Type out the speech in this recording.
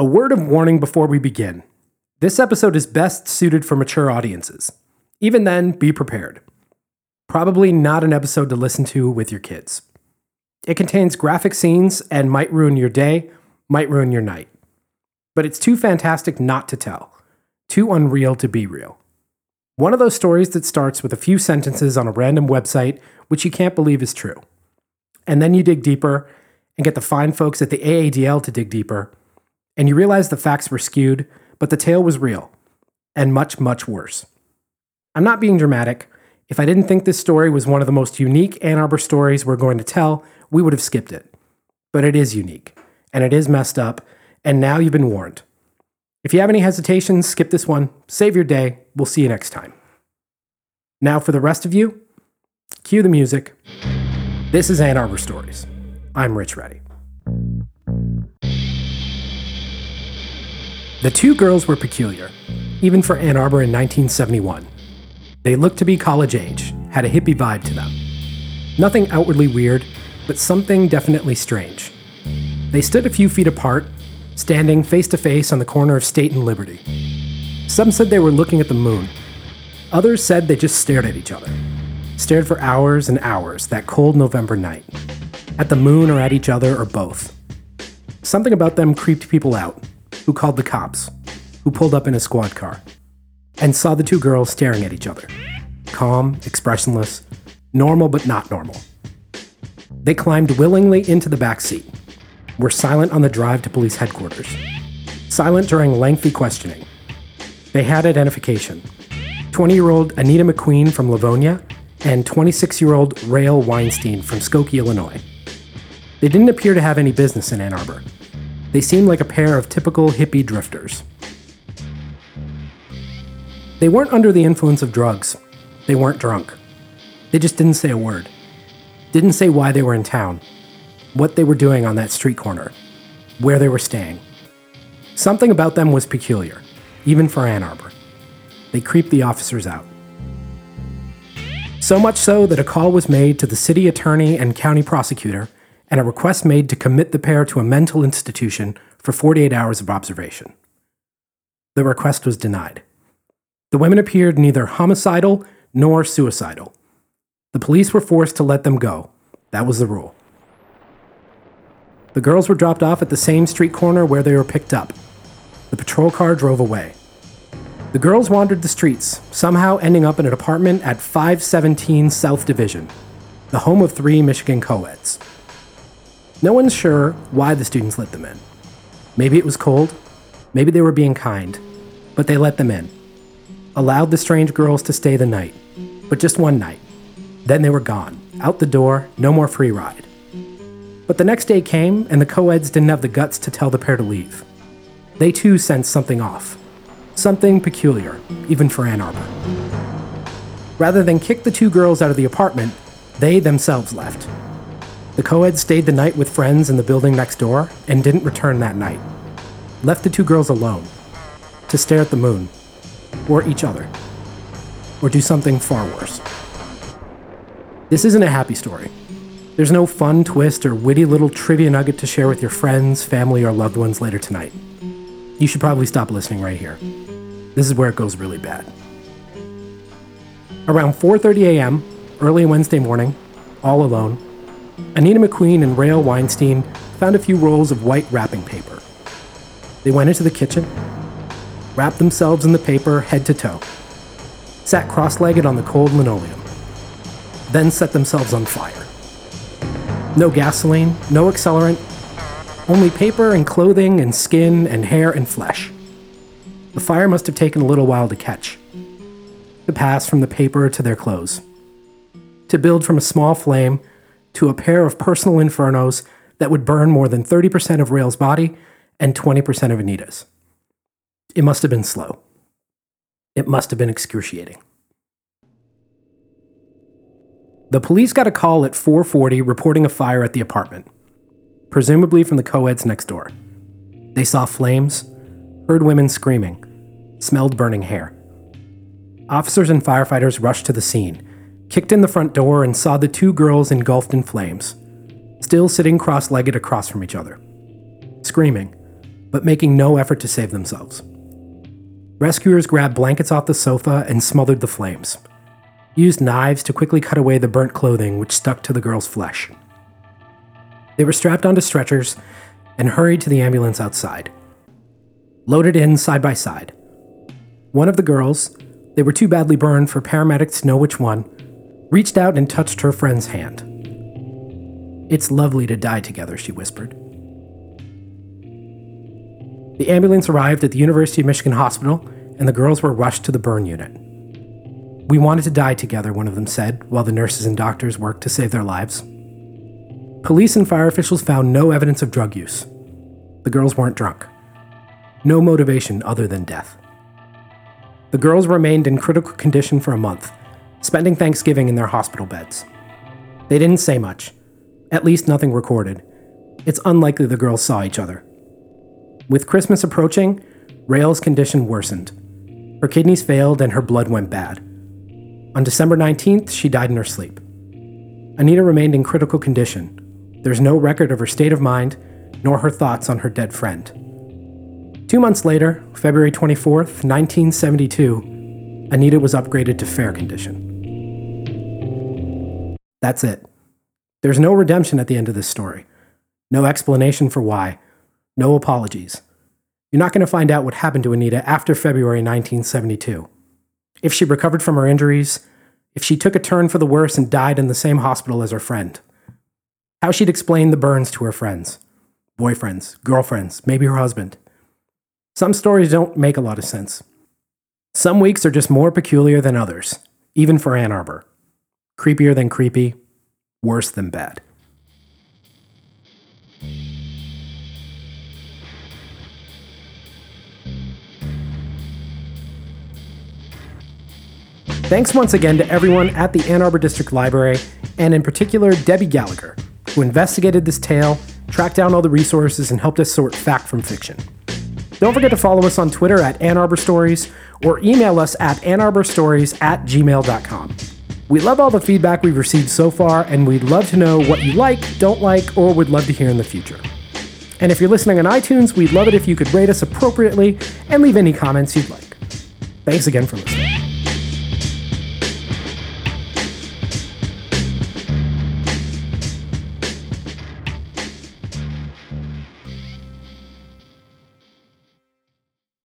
A word of warning before we begin. This episode is best suited for mature audiences. Even then, be prepared. Probably not an episode to listen to with your kids. It contains graphic scenes and might ruin your day, might ruin your night. But it's too fantastic not to tell, too unreal to be real. One of those stories that starts with a few sentences on a random website which you can't believe is true. And then you dig deeper and get the fine folks at the AADL to dig deeper, and you realize the facts were skewed, but the tale was real, and much, much worse. I'm not being dramatic. If I didn't think this story was one of the most unique Ann Arbor stories we're going to tell, we would have skipped it. But it is unique, and it is messed up, and now you've been warned. If you have any hesitations, skip this one. Save your day. We'll see you next time. Now, for the rest of you, cue the music. This is Ann Arbor Stories. I'm Rich Retyi. The two girls were peculiar, even for Ann Arbor in 1971. They looked to be college age, had a hippie vibe to them. Nothing outwardly weird, but something definitely strange. They stood a few feet apart, standing face to face on the corner of State and Liberty. Some said they were looking at the moon. Others said they just stared at each other. Stared for hours and hours that cold November night. At the moon or at each other or both. Something about them creeped people out, who called the cops, who pulled up in a squad car, and saw the two girls staring at each other. Calm, expressionless, normal but not normal. They climbed willingly into the back seat, were silent on the drive to police headquarters, silent during lengthy questioning. They had identification 20 year old Anita McQueen from Livonia and 26 year old Rael Weinstein from Skokie, Illinois. They didn't appear to have any business in Ann Arbor, they seemed like a pair of typical hippie drifters. They weren't under the influence of drugs. They weren't drunk. They just didn't say a word. Didn't say why they were in town, what they were doing on that street corner, where they were staying. Something about them was peculiar, even for Ann Arbor. They creeped the officers out. So much so that a call was made to the city attorney and county prosecutor and a request made to commit the pair to a mental institution for 48 hours of observation. The request was denied. The women appeared neither homicidal nor suicidal. The police were forced to let them go. That was the rule. The girls were dropped off at the same street corner where they were picked up. The patrol car drove away. The girls wandered the streets, somehow ending up in an apartment at 517 South Division, the home of three Michigan co-eds. No one's sure why the students let them in. Maybe it was cold, maybe they were being kind, but they let them in. Allowed the strange girls to stay the night, but just one night. Then they were gone, out the door, no more free ride. But the next day came, and the co-eds didn't have the guts to tell the pair to leave. They too sensed something off. Something peculiar, even for Ann Arbor. Rather than kick the two girls out of the apartment, they themselves left. The co-ed stayed the night with friends in the building next door and didn't return that night. Left the two girls alone to stare at the moon, or each other, or do something far worse. This isn't a happy story. There's no fun twist or witty little trivia nugget to share with your friends, family, or loved ones later tonight. You should probably stop listening right here. This is where it goes really bad. Around 4:30 a.m., early Wednesday morning, all alone, Anita McQueen and Rael Weinstein found a few rolls of white wrapping paper. They went into the kitchen, wrapped themselves in the paper head to toe, sat cross legged on the cold linoleum, then set themselves on fire. No gasoline, no accelerant, only paper and clothing and skin and hair and flesh. The fire must have taken a little while to catch, to pass from the paper to their clothes, to build from a small flame to a pair of personal infernos that would burn more than 30% of Rael's body and 20% of Anita's. It must have been slow. It must have been excruciating. The police got a call at 4:40 reporting a fire at the apartment, presumably from the co-eds next door. They saw flames, heard women screaming, smelled burning hair. Officers and firefighters rushed to the scene kicked in the front door, and saw the two girls engulfed in flames, still sitting cross legged across from each other, screaming, but making no effort to save themselves. Rescuers grabbed blankets off the sofa and smothered the flames, used knives to quickly cut away the burnt clothing which stuck to the girl's flesh. They were strapped onto stretchers and hurried to the ambulance outside. Loaded in side by side. One of the girls, they were too badly burned for paramedics to know which one, reached out and touched her friend's hand. It's lovely to die together, she whispered. The ambulance arrived at the University of Michigan Hospital, and the girls were rushed to the burn unit. We wanted to die together, one of them said, while the nurses and doctors worked to save their lives. Police and fire officials found no evidence of drug use. The girls weren't drunk. No motivation other than death. The girls remained in critical condition for a month, spending Thanksgiving in their hospital beds. They didn't say much, at least nothing recorded. It's unlikely the girls saw each other. With Christmas approaching, Rael's condition worsened. Her kidneys failed and her blood went bad. On December 19th, she died in her sleep. Anita remained in critical condition. There's no record of her state of mind, nor her thoughts on her dead friend. Two months later, February 24th, 1972, Anita was upgraded to fair condition. That's it. There's no redemption at the end of this story. No explanation for why. No apologies. You're not going to find out what happened to Anita after February 1972. If she recovered from her injuries, if she took a turn for the worse and died in the same hospital as her friend. How she'd explain the burns to her friends, boyfriends, girlfriends, maybe her husband. Some stories don't make a lot of sense. Some weeks are just more peculiar than others, even for Ann Arbor creepier than creepy, worse than bad. Thanks once again to everyone at the Ann Arbor District Library, and in particular Debbie Gallagher, who investigated this tale, tracked down all the resources, and helped us sort fact from fiction. Don't forget to follow us on Twitter at Ann Arbor Stories or email us at annarborstories at gmail.com. We love all the feedback we've received so far, and we'd love to know what you like, don't like, or would love to hear in the future. And if you're listening on iTunes, we'd love it if you could rate us appropriately and leave any comments you'd like. Thanks again for listening.